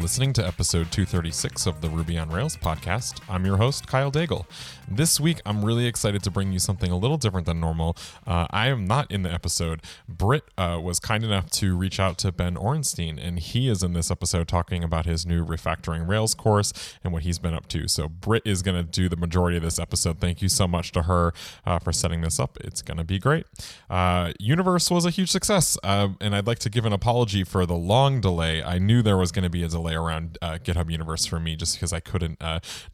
listening to episode 236 of the Ruby on Rails podcast. I'm your host, Kyle Daigle. This week, I'm really excited to bring you something a little different than normal. Uh, I am not in the episode. Britt uh, was kind enough to reach out to Ben Orenstein, and he is in this episode talking about his new refactoring Rails course and what he's been up to. So, Britt is going to do the majority of this episode. Thank you so much to her uh, for setting this up. It's going to be great. Uh, Universe was a huge success, uh, and I'd like to give an apology for the long delay. I knew there was going to be a delay around uh, GitHub Universe for me just because I couldn't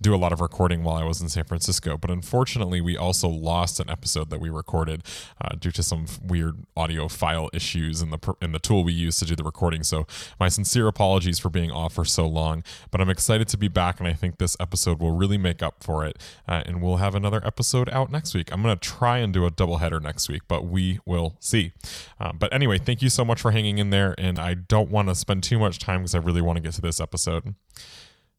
do a lot of recording while I was in San Francisco. But unfortunately, we also lost an episode that we recorded uh, due to some weird audio file issues in the in the tool we use to do the recording. So my sincere apologies for being off for so long. But I'm excited to be back, and I think this episode will really make up for it. Uh, and we'll have another episode out next week. I'm going to try and do a double header next week, but we will see. Uh, but anyway, thank you so much for hanging in there. And I don't want to spend too much time because I really want to get to this episode.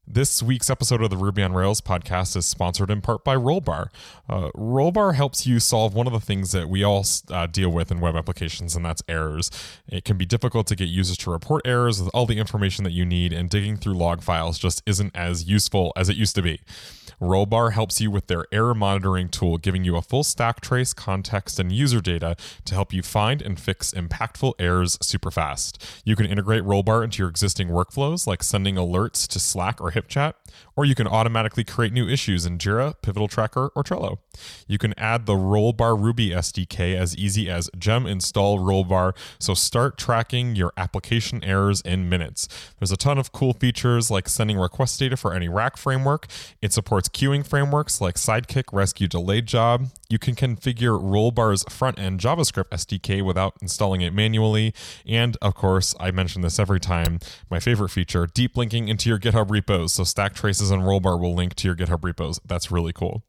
This week's episode of the Ruby on Rails podcast is sponsored in part by Rollbar. Uh, Rollbar helps you solve one of the things that we all uh, deal with in web applications, and that's errors. It can be difficult to get users to report errors with all the information that you need, and digging through log files just isn't as useful as it used to be. Rollbar helps you with their error monitoring tool, giving you a full stack trace, context, and user data to help you find and fix impactful errors super fast. You can integrate Rollbar into your existing workflows, like sending alerts to Slack or HipChat, or you can automatically create new issues in Jira, Pivotal Tracker, or Trello. You can add the Rollbar Ruby SDK as easy as gem install Rollbar, so start tracking your application errors in minutes. There's a ton of cool features like sending request data for any rack framework. It supports queuing frameworks like Sidekiq Resque Delayed Job. You can configure Rollbar's front end JavaScript SDK without installing it manually. And of course, I mention this every time, my favorite feature deep linking into your GitHub repos. So stack traces and Rollbar will link to your GitHub repos. That's really cool.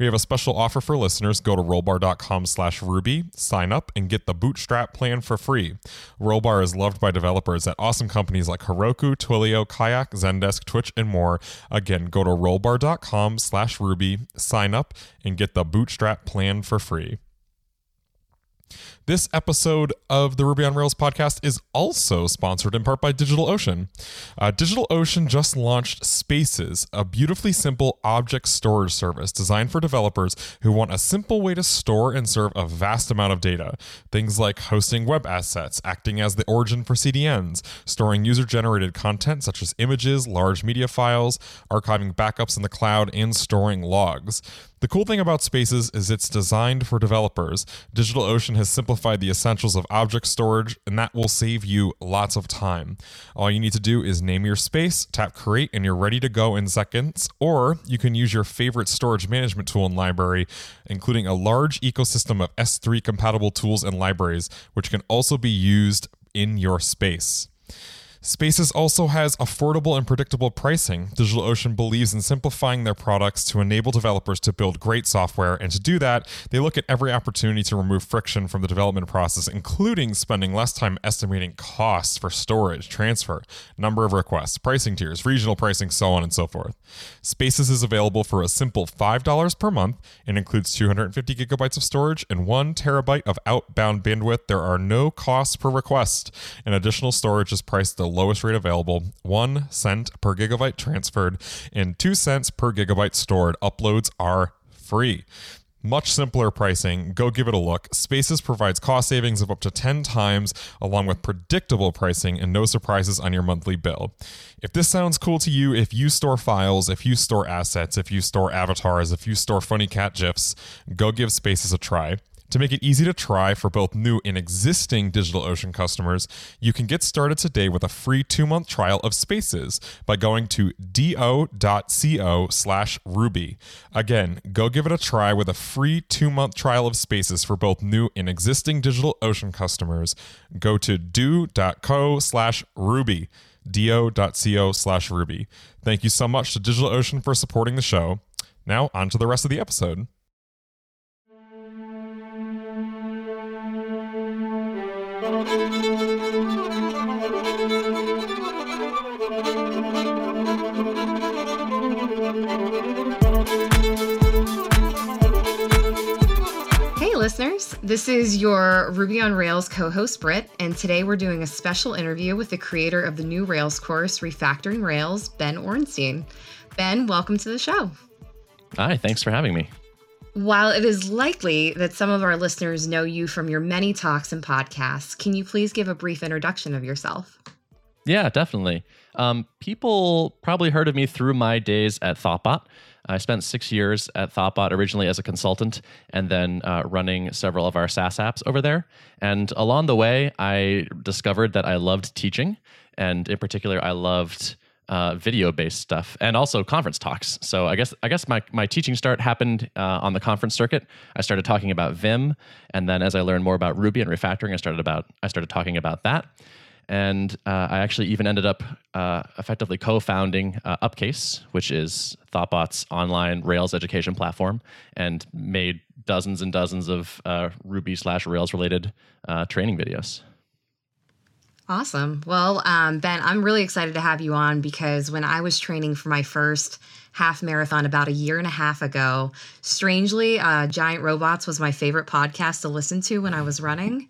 We have a special offer for listeners. Go to rollbar.com slash Ruby, sign up, and get the Bootstrap plan for free. Rollbar is loved by developers at awesome companies like Heroku, Twilio, Kayak, Zendesk, Twitch, and more. Again, go to rollbar.com slash Ruby, sign up, and get the Bootstrap plan for free. This episode of the Ruby on Rails podcast is also sponsored in part by DigitalOcean. Uh, DigitalOcean just launched Spaces, a beautifully simple object storage service designed for developers who want a simple way to store and serve a vast amount of data. Things like hosting web assets, acting as the origin for CDNs, storing user generated content such as images, large media files, archiving backups in the cloud, and storing logs. The cool thing about Spaces is it's designed for developers. DigitalOcean has simplified the essentials of object storage, and that will save you lots of time. All you need to do is name your space, tap create, and you're ready to go in seconds. Or you can use your favorite storage management tool and library, including a large ecosystem of S3 compatible tools and libraries, which can also be used in your space. Spaces also has affordable and predictable pricing. DigitalOcean believes in simplifying their products to enable developers to build great software, and to do that, they look at every opportunity to remove friction from the development process, including spending less time estimating costs for storage, transfer, number of requests, pricing tiers, regional pricing, so on and so forth. Spaces is available for a simple $5 per month and includes 250 gigabytes of storage and 1 terabyte of outbound bandwidth. There are no costs per request, and additional storage is priced lowest rate available, 1 cent per gigabyte transferred, and 2 cents per gigabyte stored. Uploads are free. Much simpler pricing. Go give it a look. Spaces provides cost savings of up to 10 times, along with predictable pricing and no surprises on your monthly bill. If this sounds cool to you, if you store files, if you store assets, if you store avatars, if you store funny cat GIFs, go give Spaces a try. To make it easy to try for both new and existing DigitalOcean customers, you can get started today with a free two-month trial of Spaces by going to do.co slash Ruby. Again, go give it a try with a free two-month trial of Spaces for both new and existing DigitalOcean customers. Go to do.co slash Ruby do.co slash ruby. Thank you so much to DigitalOcean for supporting the show. Now, on to the rest of the episode. Listeners. This is your Ruby on Rails co host, Britt, and today we're doing a special interview with the creator of the new Rails course, Refactoring Rails, Ben Orenstein. Ben, welcome to the show. Hi, thanks for having me. While it is likely that some of our listeners know you from your many talks and podcasts, can you please give a brief introduction of yourself? Yeah, definitely. Um, people probably heard of me through my days at Thoughtbot. I spent six years at Thoughtbot originally as a consultant and then uh, running several of our SaaS apps over there. And along the way, I discovered that I loved teaching. And in particular, I loved uh, video based stuff and also conference talks. So I guess I guess my, my teaching start happened uh, on the conference circuit. I started talking about Vim, and then as I learned more about Ruby and refactoring, I started about I started talking about that. And uh, I actually even ended up uh, effectively co-founding uh, Upcase, which is Thoughtbot's online Rails education platform, and made dozens and dozens of uh, Ruby slash Rails related training videos. Awesome. Well, um, Ben, I'm really excited to have you on because when I was training for my first half marathon about a year and a half ago, strangely, uh, Giant Robots was my favorite podcast to listen to when I was running.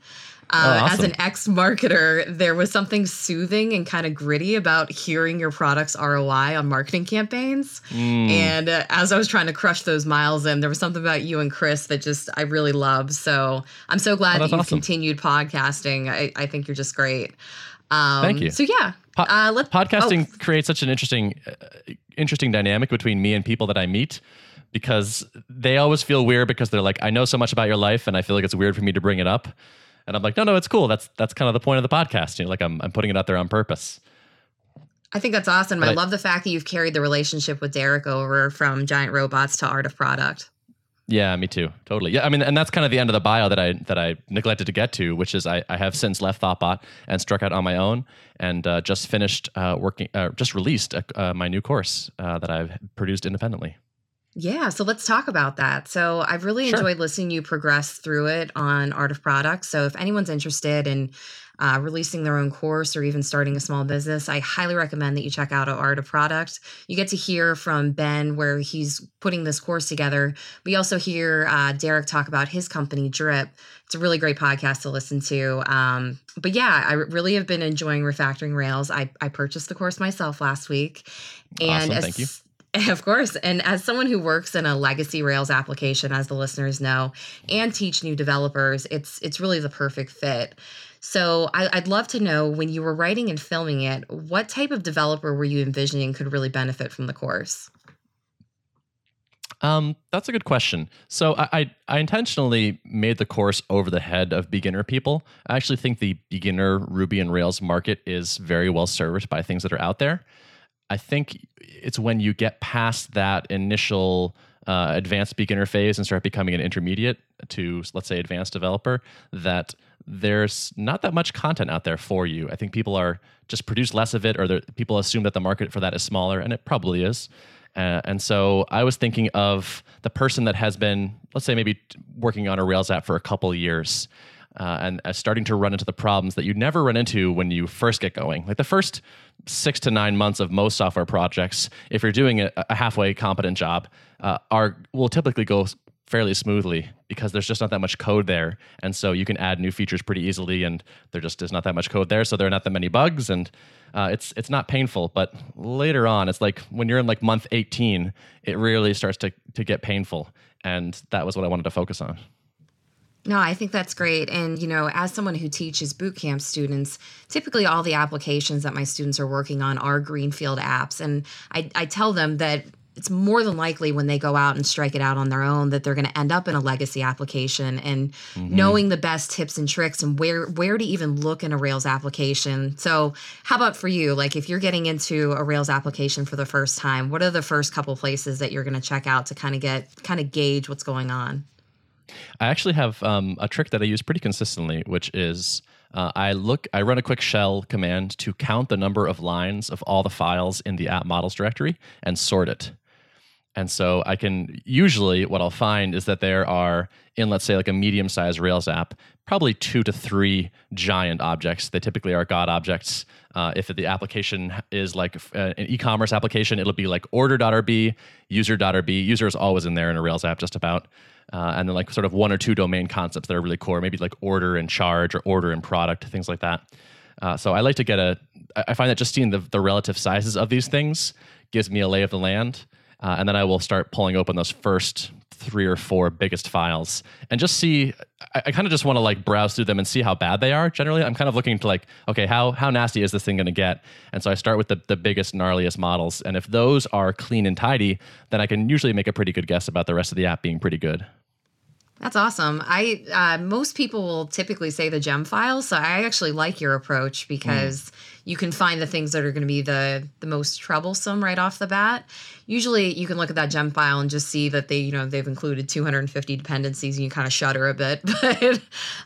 Uh, oh, awesome. As an ex marketer, there was something soothing and kind of gritty about hearing your product's ROI on marketing campaigns. Mm. And uh, as I was trying to crush those miles in, there was something about you and Chris that just I really love. So I'm so glad oh, that you've awesome. continued podcasting. I, I think you're just great. Um, Thank you. So yeah, po- uh, let, podcasting oh. creates such an interesting, uh, interesting dynamic between me and people that I meet because they always feel weird because they're like, I know so much about your life, and I feel like it's weird for me to bring it up. And I'm like, no, no, it's cool. That's that's kind of the point of the podcast. You know, like I'm I'm putting it out there on purpose. I think that's awesome. I, I love the fact that you've carried the relationship with Derrick over from Giant Robots to Art of Product. Yeah, me too. Totally. Yeah, I mean, and that's kind of the end of the bio that I that I neglected to get to, which is I, I have since left Thoughtbot and struck out on my own, and uh, just finished uh, working, uh, just released uh, my new course uh, that I've produced independently. Yeah, so let's talk about that. So I've really sure. enjoyed listening you progress through it on Art of Product. So if anyone's interested in uh, releasing their own course or even starting a small business, I highly recommend that you check out Art of Product. You get to hear from Ben where he's putting this course together. We also hear uh, Derrick talk about his company, Drip. It's a really great podcast to listen to. Um, but yeah, I really have been enjoying refactoring Rails. I, I purchased the course myself last week. And awesome, thank you Of course. And as someone who works in a legacy Rails application, as the listeners know, and teach new developers, it's it's really the perfect fit. So I, would love to know when you were writing and filming it, what type of developer were you envisioning could really benefit from the course? Um, that's a good question. So I, I, I intentionally made the course over the head of beginner people. I actually think the beginner Ruby and Rails market is very well served by things that are out there. I think it's when you get past that initial uh, advanced beginner phase and start becoming an intermediate to, let's say, advanced developer that there's not that much content out there for you. I think people are just produce less of it, or people assume that the market for that is smaller, and it probably is. Uh, and so I was thinking of the person that has been, let's say, maybe working on a Rails app for a couple years uh, and uh, starting to run into the problems that you never run into when you first get going. Like the first six to nine months of most software projects, if you're doing a, a halfway competent job, uh, are will typically go fairly smoothly because there's just not that much code there, and so you can add new features pretty easily, and there just is not that much code there, so there are not that many bugs, and uh, it's it's not painful. But later on, it's like when you're in like month 18, it really starts to to get painful, and that was what I wanted to focus on. No, I think that's great. And, you know, as someone who teaches boot camp students, typically all the applications that my students are working on are Greenfield apps. And I, I tell them that it's more than likely when they go out and strike it out on their own that they're going to end up in a legacy application and mm-hmm. knowing the best tips and tricks and where where to even look in a Rails application. So, how about for you? Like if you're getting into a Rails application for the first time, what are the first couple places that you're going to check out to kind of get kind of gauge what's going on? I actually have um, a trick that I use pretty consistently, which is uh, I look, I run a quick shell command to count the number of lines of all the files in the app models directory and sort it. And so I can usually what I'll find is that there are in let's say like a medium sized Rails app, probably two to three giant objects. They typically are God objects. Uh, if the application is like uh, an e-commerce application, it'll be like order.rb, user.rb. User is always in there in a Rails app, just about. Uh, and then like sort of one or two domain concepts that are really core, maybe like order and charge or order and product, things like that. Uh, so I like to get a. I find that just seeing the, the relative sizes of these things gives me a lay of the land. Uh, and then I will start pulling open those first three or four biggest files and just see. I, I kind of just want to like browse through them and see how bad they are. Generally, I'm kind of looking to like, okay, how how nasty is this thing going to get? And so I start with the the biggest, gnarliest models, and if those are clean and tidy, then I can usually make a pretty good guess about the rest of the app being pretty good. That's awesome. I uh, most people will typically say the gem files, so I actually like your approach because mm. you can find the things that are going to be the the most troublesome right off the bat. Usually, you can look at that gem file and just see that they, you know, they've included 250 dependencies, and you kind of shudder a bit. But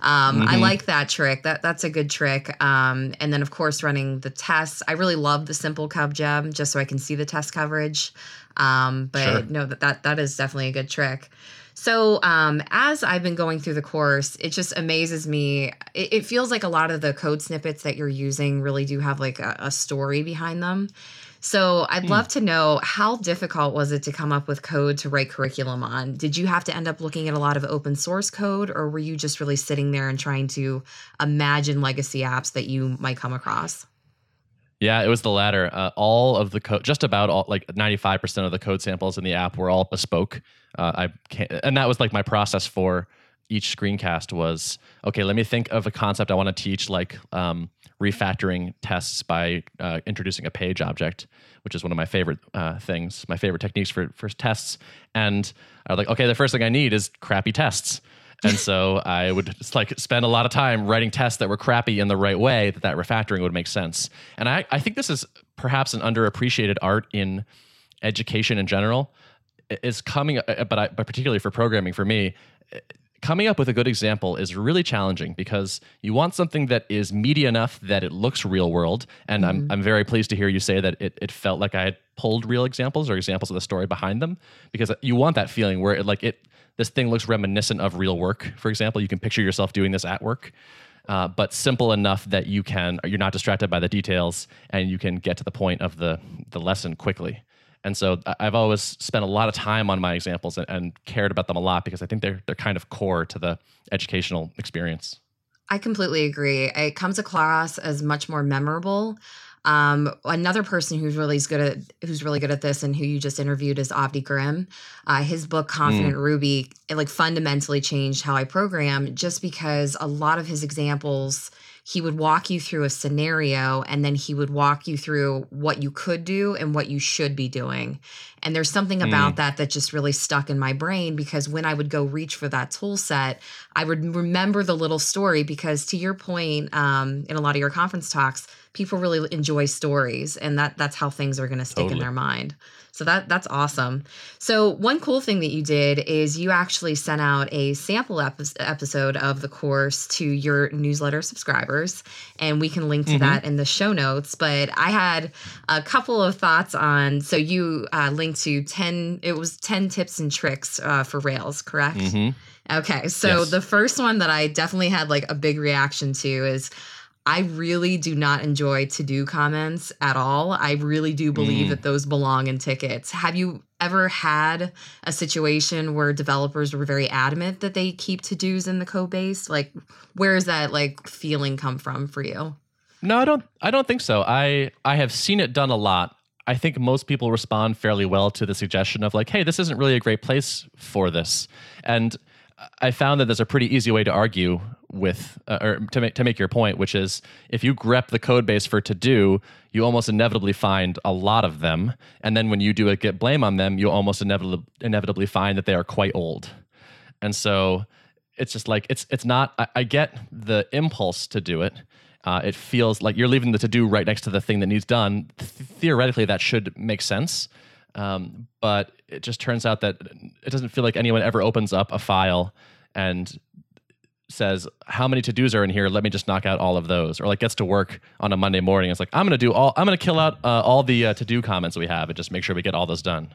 um, mm-hmm. I like that trick. That that's a good trick. Um, and then, of course, running the tests. I really love the SimpleCov gem just so I can see the test coverage. Um, but sure. no, that that that is definitely a good trick. So, um, as I've been going through the course, it just amazes me. It, it, feels like a lot of the code snippets that you're using really do have like a, a story behind them. So, I'd hmm. love to know how difficult was it to come up with code to write curriculum on? Did you have to end up looking at a lot of open source code, or were you just really sitting there and trying to imagine legacy apps that you might come across? Yeah, it was the latter. Uh, all of the code, just about all, like 95% of the code samples in the app were all bespoke. Uh, I can't, and that was like my process for each screencast was okay. Let me think of a concept I want to teach, like um, refactoring tests by uh, introducing a page object, which is one of my favorite uh, things, my favorite techniques for for tests. And I was like, okay, the first thing I need is crappy tests. And so I would just like spend a lot of time writing tests that were crappy in the right way that that refactoring would make sense. And I, I think this is perhaps an underappreciated art in education in general is coming, uh, but I, but particularly for programming for me, coming up with a good example is really challenging because you want something that is meaty enough that it looks real world. And mm-hmm. I'm, I'm very pleased to hear you say that it, it felt like I had pulled real examples or examples of the story behind them because you want that feeling where it like it this thing looks reminiscent of real work. For example, you can picture yourself doing this at work. Uh, but simple enough that you can you're not distracted by the details and you can get to the point of the the lesson quickly. And so I've always spent a lot of time on my examples and, and, cared about them a lot because I think they're they're kind of core to the educational experience. I completely agree. It comes across as much more memorable. Um, another person who's really good at who's really good at this and who you just interviewed is Avdi Grimm. Uh, his book Confident mm. Ruby it like fundamentally changed how I program just because a lot of his examples he would walk you through a scenario and then he would walk you through what you could do and what you should be doing. And there's something about mm. that that just really stuck in my brain because when I would go reach for that tool set, I would remember the little story because to your point um, in a lot of your conference talks, people really enjoy stories and that that's how things are going to stick totally. in their mind. So that that's awesome. So one cool thing that you did is you actually sent out a sample epi- episode of the course to your newsletter subscribers, and we can link to mm-hmm. that in the show notes. But I had a couple of thoughts on. So you uh, linked to ten. It was ten tips and tricks uh, for Rails, correct? Mm-hmm. Okay, so yes. the first one that I definitely had like a big reaction to is I really do not enjoy to do comments at all. I really do believe mm. that those belong in tickets. Have you ever had a situation where developers were very adamant that they keep to dos in the code base? Like, where does that like feeling come from for you? No, I don't. I don't think so. I I have seen it done a lot. I think most people respond fairly well to the suggestion of like, "Hey, this isn't really a great place for this," and I found that there's a pretty easy way to argue with, uh, or to make to make your point, which is if you grep the code base for to do, you almost inevitably find a lot of them, and then when you do a git blame on them, you almost inevitably inevitably find that they are quite old, and so it's just like it's it's not. I, I get the impulse to do it. Uh, it feels like you're leaving the to do right next to the thing that needs done. Th- theoretically, that should make sense um, but it just turns out that it doesn't feel like anyone ever opens up a file and says how many to-dos are in here let me just knock out all of those or like gets to work on a monday morning it's like i'm gonna do all i'm gonna kill out uh, all the uh, to-do comments we have and just make sure we get all those done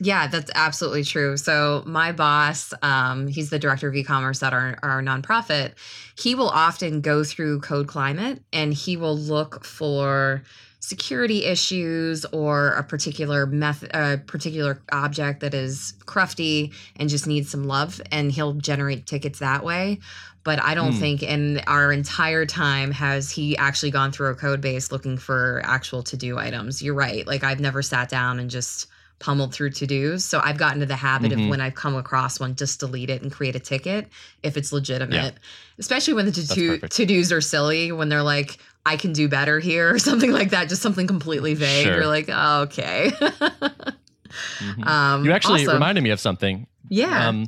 Yeah, that's absolutely true. So my boss, um, he's the director of e-commerce at our, our nonprofit. He will often go through Code Climate and he will look for security issues or a particular method, a particular object that is crufty and just needs some love, and he'll generate tickets that way. But I don't Hmm. think in our entire time has he actually gone through a code base looking for actual to do items. You're right. Like I've never sat down and just pummeled through to dos. So I've gotten to the habit Mhm. of when I've come across one, just delete it and create a ticket if it's legitimate. Yeah. Especially when the to to dos are silly, when they're like, I can do better here or something like that, just something completely vague. Sure. You're like, oh, okay. Mhm. um, you actually reminded me of something yeah. um,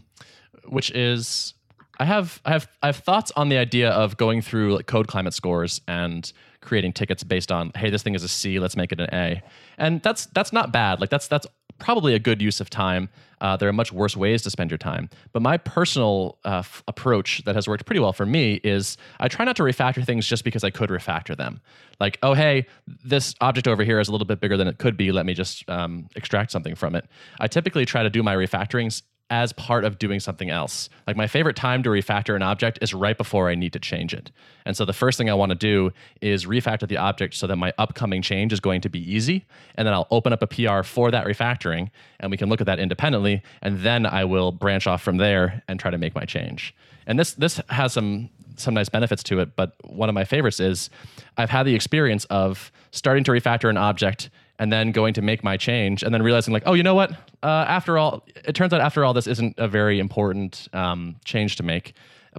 which is I have I have I have thoughts on the idea of going through like code climate scores and creating tickets based on hey this thing is a C let's make it an A and that's that's not bad like that's that's probably a good use of time uh, there are much worse ways to spend your time. But my personal uh, f- approach that has worked pretty well for me is I try not to refactor things just because I could refactor them. Like oh hey this object over here is a little bit bigger than it could be. Let me just um, extract something from it. I typically try to do my refactorings as part of doing something else. Like my favorite time to refactor an object is right before I need to change it. And so the first thing I want to do is refactor the object so that my upcoming change is going to be easy. And then I'll open up a PR for that refactoring and we can look at that independently. And then I will branch off from there and try to make my change. And this this has some some nice benefits to it, but one of my favorites is I've had the experience of starting to refactor an object and then going to make my change and then realizing like oh you know what uh, after all it turns out after all this isn't a very important um, change to make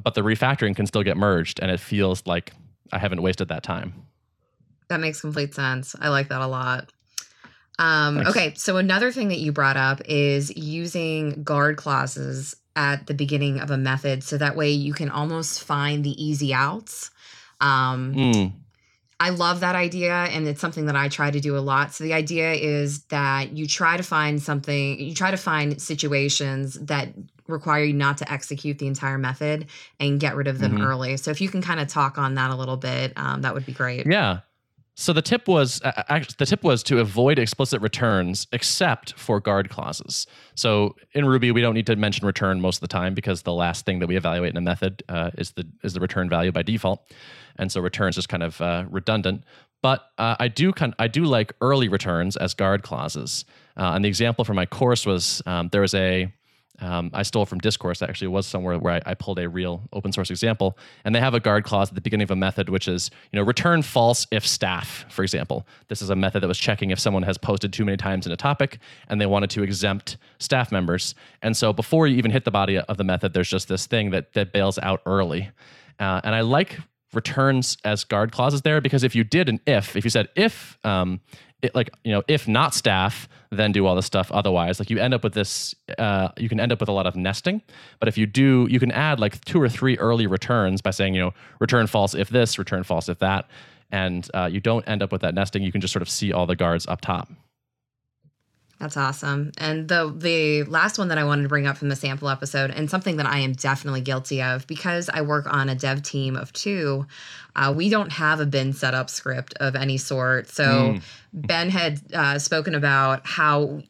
but the refactoring can still get merged and it feels like i haven't wasted that time That makes complete sense. I like that a lot. Um, okay, so another thing that you brought up is using guard clauses at the beginning of a method, so that way you can almost find the easy outs. Um, Mm, I love that idea, and it's something that I try to do a lot. So the idea is that you try to find something, you try to find situations that require you not to execute the entire method and get rid of them Mhm. early. So if you can kind of talk on that a little bit, um, that would be great. yeah so the tip was uh, act- the tip was to avoid explicit returns except for guard clauses so in ruby we don't need to mention return most of the time because the last thing that we evaluate in a method uh, is the is the return value by default and so returns is kind of uh, redundant but uh, I do kind I do like early returns as guard clauses. Uh, and the example for my course was um, there was a um, I stole from Discourse actually it was somewhere where I, I pulled a real open source example, and they have a guard clause at the beginning of a method which is you know return false if staff, for example. This is a method that was checking if someone has posted too many times in a topic and they wanted to exempt staff members. And so before you even hit the body of the method, there's just this thing that that bails out early. Uh, and I like returns as guard clauses there because if you did an if, if you said if, um, it, like you know, if not staff, then do all this stuff. Otherwise, like you end up with this, uh, you can end up with a lot of nesting. But if you do, you can add like two or three early returns by saying you know, return false if this, return false if that, and uh, you don't end up with that nesting. You can just sort of see all the guards up top. That's awesome. And the the last one that I wanted to bring up from the sample episode, and something that I am definitely guilty of because I work on a dev team of two, uh, we don't have a bin setup script of any sort. So Mm. Ben had uh, spoken about how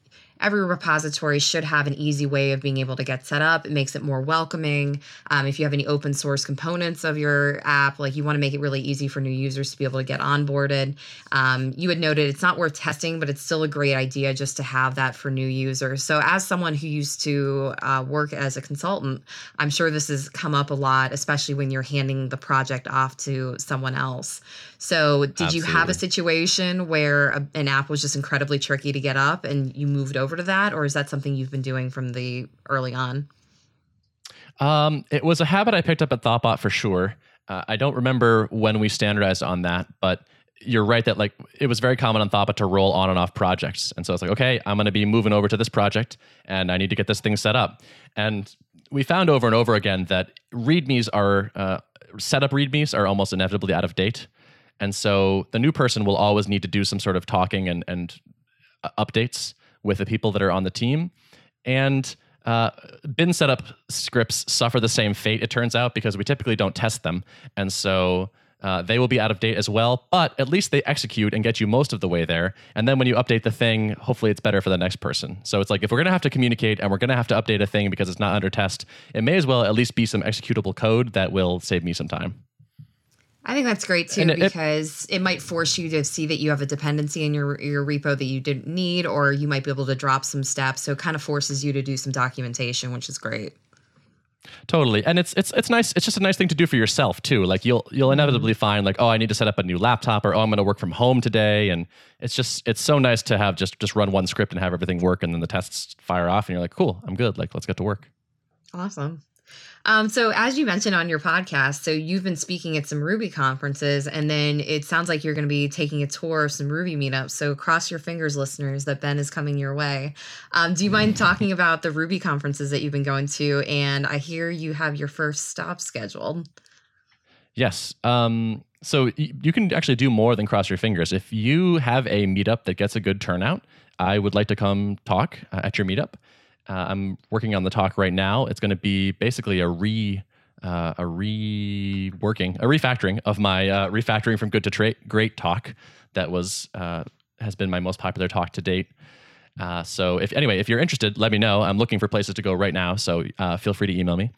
every repository should have an easy way of being able to get set up. It makes it more welcoming. Um, if you have any open source components of your app, like you want to make it really easy for new users to be able to get onboarded. Um, you had noted it's not worth testing, but it's still a great idea just to have that for new users. So, as someone who used to uh, work as a consultant, I'm sure this has come up a lot, especially when you're handing the project off to someone else. So, did you have a situation where a, an app was just incredibly tricky to get up and you moved over to that, or is that something you've been doing from the early on? Um, it was a habit I picked up at Thoughtbot for sure. Uh, I don't remember when we standardized on that, but you're right that like it was very common on Thoughtbot to roll on and off projects, and so it's like, okay, I'm going to be moving over to this project, and I need to get this thing set up. And we found over and over again that README's are uh, setup README's are almost inevitably out of date, and so the new person will always need to do some sort of talking and and uh, updates with the people that are on the team. And uh, bin setup scripts suffer the same fate, it turns out, because we typically don't test them. And so uh, they will be out of date as well, but at least they execute and get you most of the way there. And then when you update the thing, hopefully it's better for the next person. So it's like if we're going to have to communicate and we're going to have to update a thing because it's not under test, it may as well at least be some executable code that will save me some time. I think that's great too it, because it, it, might force you to see that you have a dependency in your your repo that you didn't need, or you might be able to drop some steps. So it kind of forces you to do some documentation, which is great. Totally, and it's it's it's nice. It's just a nice thing to do for yourself too. Like you'll you'll mm-hmm. inevitably find like, oh, I need to set up a new laptop, or oh, I'm going to work from home today, and it's just it's so nice to have just just run one script and have everything work, and then the tests fire off, and you're like, cool, I'm good. Like let's get to work. Awesome. Um, so as you mentioned on your podcast, so you've been speaking at some Ruby conferences, and then it sounds like you're going to be taking a tour of some Ruby meetups. So cross your fingers, listeners, that Ben is coming your way. Um, do you mind talking about the Ruby conferences that you've been going to? And I hear you have your first stop scheduled. Yes. Um, so you can actually do more than cross your fingers. If you have a meetup that gets a good turnout, I would like to come talk uh, at your meetup. Uh, I'm working on the talk right now. It's going to be basically a re uh, a reworking, a refactoring of my uh, refactoring from good to tra- great talk that was uh, has been my most popular talk to date. Uh, so if anyway, if you're interested, let me know. I'm looking for places to go right now, so uh, feel free to email me.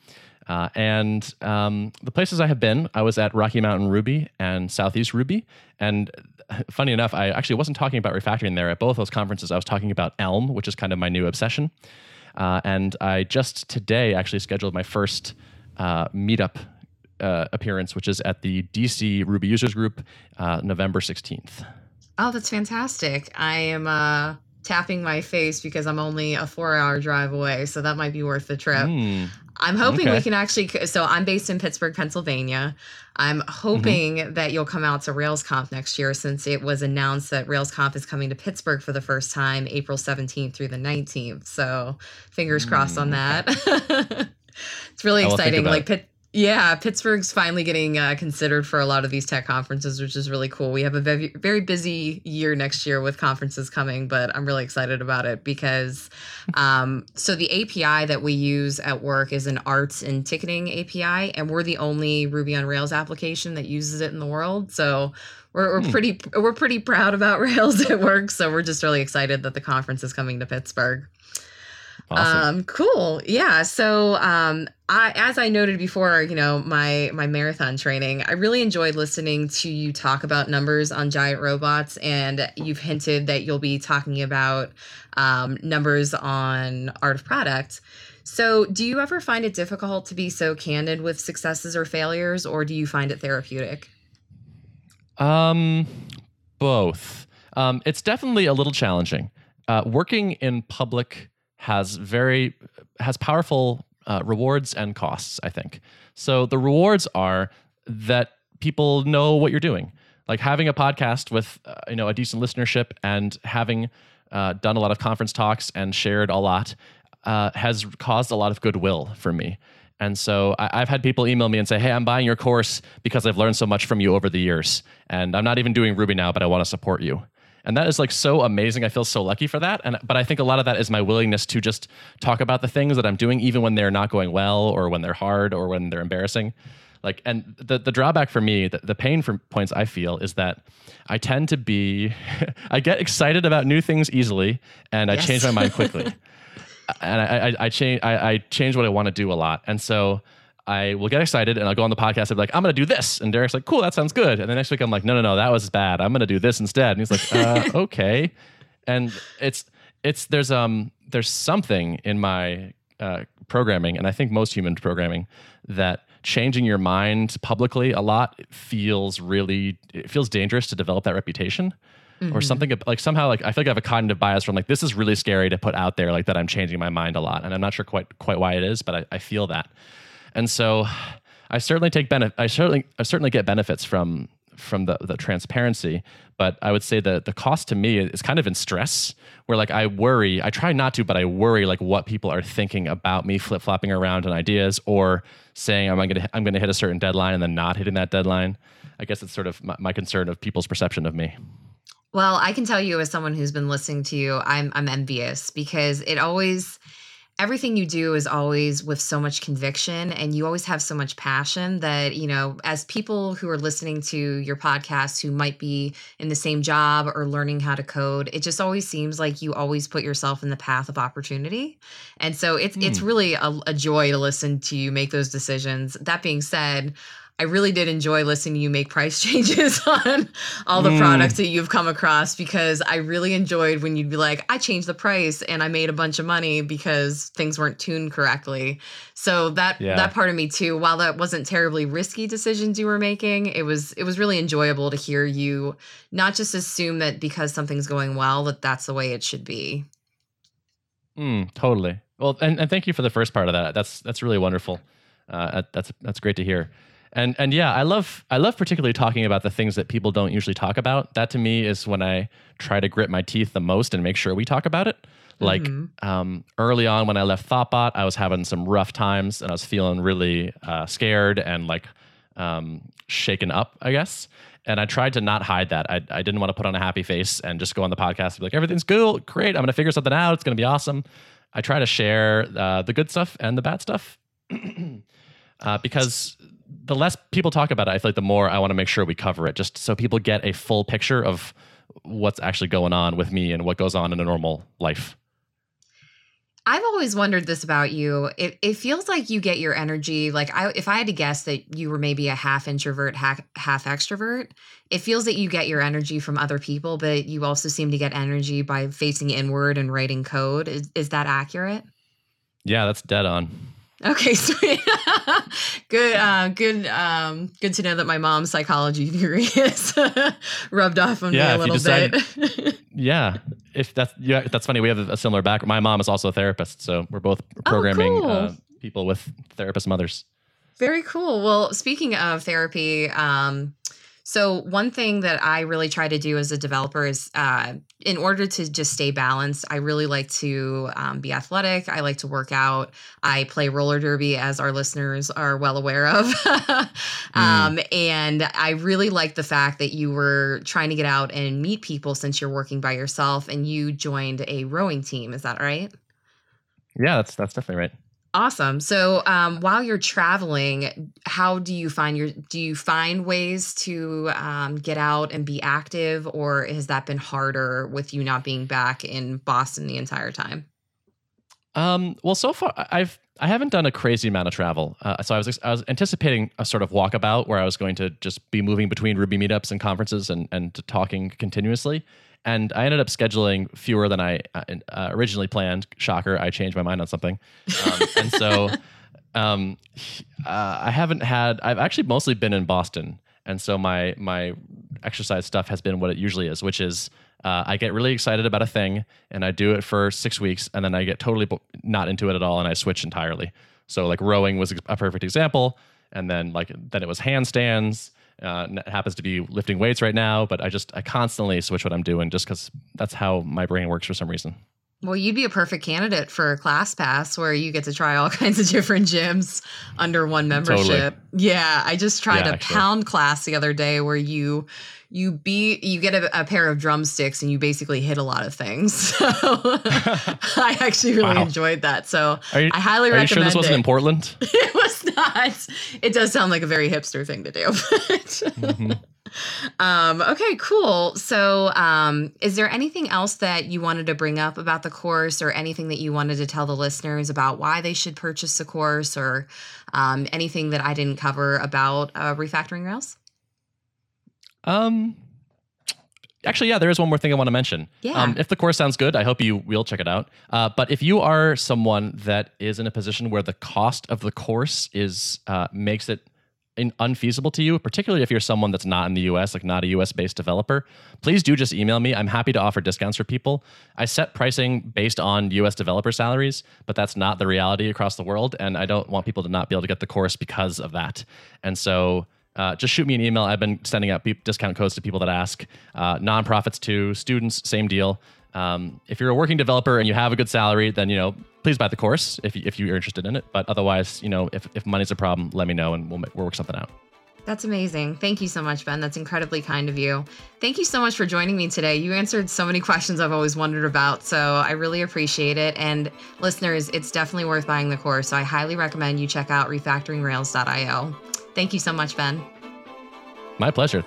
Uh, and um, the places I have been, I was at Rocky Mountain Ruby and Southeast Ruby. And funny enough, I actually wasn't talking about refactoring there. At both those conferences, I was talking about Elm, which is kind of my new obsession. Uh, and I just today actually scheduled my first uh, meetup uh, appearance, which is at the DC Ruby Users Group, uh, November 16th. Oh, that's fantastic. I am uh, tapping my face because I'm only a four hour drive away. So that might be worth the trip. Mm. I'm hoping okay. we can actually. So I'm based in Pittsburgh, Pennsylvania. I'm hoping mm-hmm. that you'll come out to RailsConf next year since it was announced that RailsConf is coming to Pittsburgh for the first time April 17th through the 19th. So fingers mm, crossed on that. Okay. it's really exciting. Like Pitt, yeah, Pittsburgh's finally getting uh, considered for a lot of these tech conferences, which is really cool. We have a very, very busy year next year with conferences coming, but I'm really excited about it because um, so the API that we use at work is an arts and ticketing API, and we're the only Ruby on Rails application that uses it in the world. So we're, we're hmm. pretty we're pretty proud about Rails at work. So we're just really excited that the conference is coming to Pittsburgh. Awesome. Um, cool. Yeah. So, um, I, as I noted before, you know, my my marathon training, I really enjoyed listening to you talk about numbers on giant robots, and you've hinted that you'll be talking about um, numbers on art of product. So, do you ever find it difficult to be so candid with successes or failures, or do you find it therapeutic? Um, both. Um, it's definitely a little challenging. Uh, working in public has very has powerful uh, rewards and costs. I think so. The rewards are that people know what you're doing, like having a podcast with uh, you know a decent listenership and having uh, done a lot of conference talks and shared a lot uh, has caused a lot of goodwill for me. And so I, have had people email me and say, "Hey, I'm buying your course because I've learned so much from you over the years, and I'm not even doing Ruby now, but I want to support you." And that is like so amazing. I feel so lucky for that. And but i think a lot of that is my willingness to just talk about the things that i'm doing even when they're not going well or when they're hard or when they're embarrassing. Like and the, the drawback for me the, the pain for points i feel is that i tend to be i get excited about new things easily and yes. i change my mind quickly. And I, I, I change I, I change what i want to do a lot. And so I will get excited and I'll go on the podcast and be like, I'm going to do this. And Derrick's like, cool, that sounds good. And the next week I'm like, no, no, no, that was bad. I'm going to do this instead. And he's like, uh, okay. And it's, it's, there's, um, there's something in my uh, programming, and I think most human programming, that changing your mind publicly a lot feels really, it feels dangerous to develop that reputation. Mm-hmm. or something like somehow like I feel like I have a cognitive bias from like this is really scary to put out there like that I'm changing my mind a lot and I'm not sure quite quite why it is but I, I feel that and so I certainly take benefit. I certainly I certainly get benefits from from the, the transparency but i would say that the cost to me is kind of in stress where like i worry i try not to but i worry like what people are thinking about me flip-flopping around on ideas or saying i'm gonna i'm gonna hit a certain deadline and then not hitting that deadline i guess it's sort of my, my concern of people's perception of me well i can tell you as someone who's been listening to you i'm i'm envious because it always everything you do is always with so much conviction and you always have so much passion that you know as people who are listening to your podcast who might be in the same job or learning how to code it just always seems like you always put yourself in the path of opportunity and so it's mm. it's hmm. really a, a joy to listen to you make those decisions that being said I really did enjoy listening to you make price changes on all the mm. products that you've come across because I really enjoyed when you'd be like, I changed the price and I made a bunch of money because things weren't tuned correctly. So that yeah. that part of me too, while that wasn't terribly risky decisions you were making, it was it was really enjoyable to hear you not just assume that because something's going well that that's the way it should be. Mm, totally. Well, and, and thank you for the first part of that. That's that's really wonderful. Uh, that's that's great to hear. And and yeah, I love I love particularly talking about the things that people don't usually talk about. That to me is when I try to grit my teeth the most and make sure we talk about it. Like mm-hmm. um, early on when I left Thoughtbot, I was having some rough times and I was feeling really uh, scared and like um, shaken up, I guess. And I tried to not hide that. I, I didn't want to put on a happy face and just go on the podcast and be like, everything's cool great. I'm going to figure something out. It's going to be awesome. I try to share uh, the good stuff and the bad stuff uh, because the less people talk about it, I feel like the more I want to make sure we cover it, just so people get a full picture of what's actually going on with me and what goes on in a normal life. I've always wondered this about you. It, it feels like you get your energy. Like I, if I had to guess that you were maybe a half introvert, half, half extrovert, it feels that you get your energy from other people, but you also seem to get energy by facing inward and writing code. Is, is that accurate? Yeah, that's dead on. Okay, sweet. good, uh, good, um, good to know that my mom's psychology degree is rubbed off on yeah, me a little decide, bit. yeah, if that's yeah, that's funny. We have a similar background. My mom is also a therapist, so we're both oh, programming oh, cool. uh, people with therapist mothers. Very cool. Well, speaking of therapy, um, so, one thing that I really try to do as a developer is uh, in order to just stay balanced, I really like to um, be athletic. I like to work out. I play roller derby, as our listeners are well aware of. mm. um, and I really like the fact that you were trying to get out and meet people since you're working by yourself and you joined a rowing team. Is that right? Yeah, that's that's definitely right. Awesome. So, um, while you're traveling, how do you find your? Do you find ways to um, get out and be active, or has that been harder with you not being back in Boston the entire time? Um, well, so far I've I haven't done a crazy amount of travel. Uh, so I was I was anticipating a sort of walkabout where I was going to just be moving between Ruby meetups and conferences and and talking continuously and I ended up scheduling fewer than I uh, uh, originally planned. Shocker, I changed my mind on something, um, and so um, uh, I haven't had. I've actually mostly been in Boston, and so my my exercise stuff has been what it usually is, which is uh, I get really excited about a thing and I do it for six weeks, and then I get totally not into it at all, and I switch entirely. So like rowing was a perfect example, and then like then it was handstands uh, happens to be lifting weights right now, but I just I constantly switch what I'm doing just because that's how my brain works for some reason. Well, you'd be a perfect candidate for a class pass where you get to try all kinds of different gyms under one membership. Totally. Yeah, I just tried yeah, a actually. pound class the other day where you you beat you get a, a, pair of drumsticks and you basically hit a lot of things. So I actually really wow. enjoyed that. So you, I highly recommend. Are you sure this wasn't it. in Portland? it was not. It does sound like a very hipster thing to do. mm-hmm. Um, okay, cool. So, um, is there anything else that you wanted to bring up about the course, or anything that you wanted to tell the listeners about why they should purchase the course, or um, anything that I didn't cover about uh, refactoring Rails? Um, actually, yeah, there is one more thing I want to mention. Yeah. Um, if the course sounds good, I hope you will check it out. Uh, but if you are someone that is in a position where the cost of the course is uh, makes it unfeasible to you, particularly if you're someone that's not in the US, like not a US based developer, please do just email me. I'm happy to offer discounts for people. I set pricing based on US developer salaries, but that's not the reality across the world. And I don't want people to not be able to get the course because of that. And so uh, just shoot me an email. I've been sending out discount codes to people that ask. Uh, nonprofits too, students, same deal. Um, if you're a working developer and you have a good salary, then you know please buy the course if, if you're interested in it. But otherwise, you know if, if money's a problem, let me know and we'll we'll work something out. That's amazing. Thank you so much, Ben. That's incredibly kind of you. Thank you so much for joining me today. You answered so many questions I've always wondered about, so I really appreciate it. And listeners, it's definitely worth buying the course. So I highly recommend you check out refactoringrails.io. Thank you so much, Ben. My pleasure.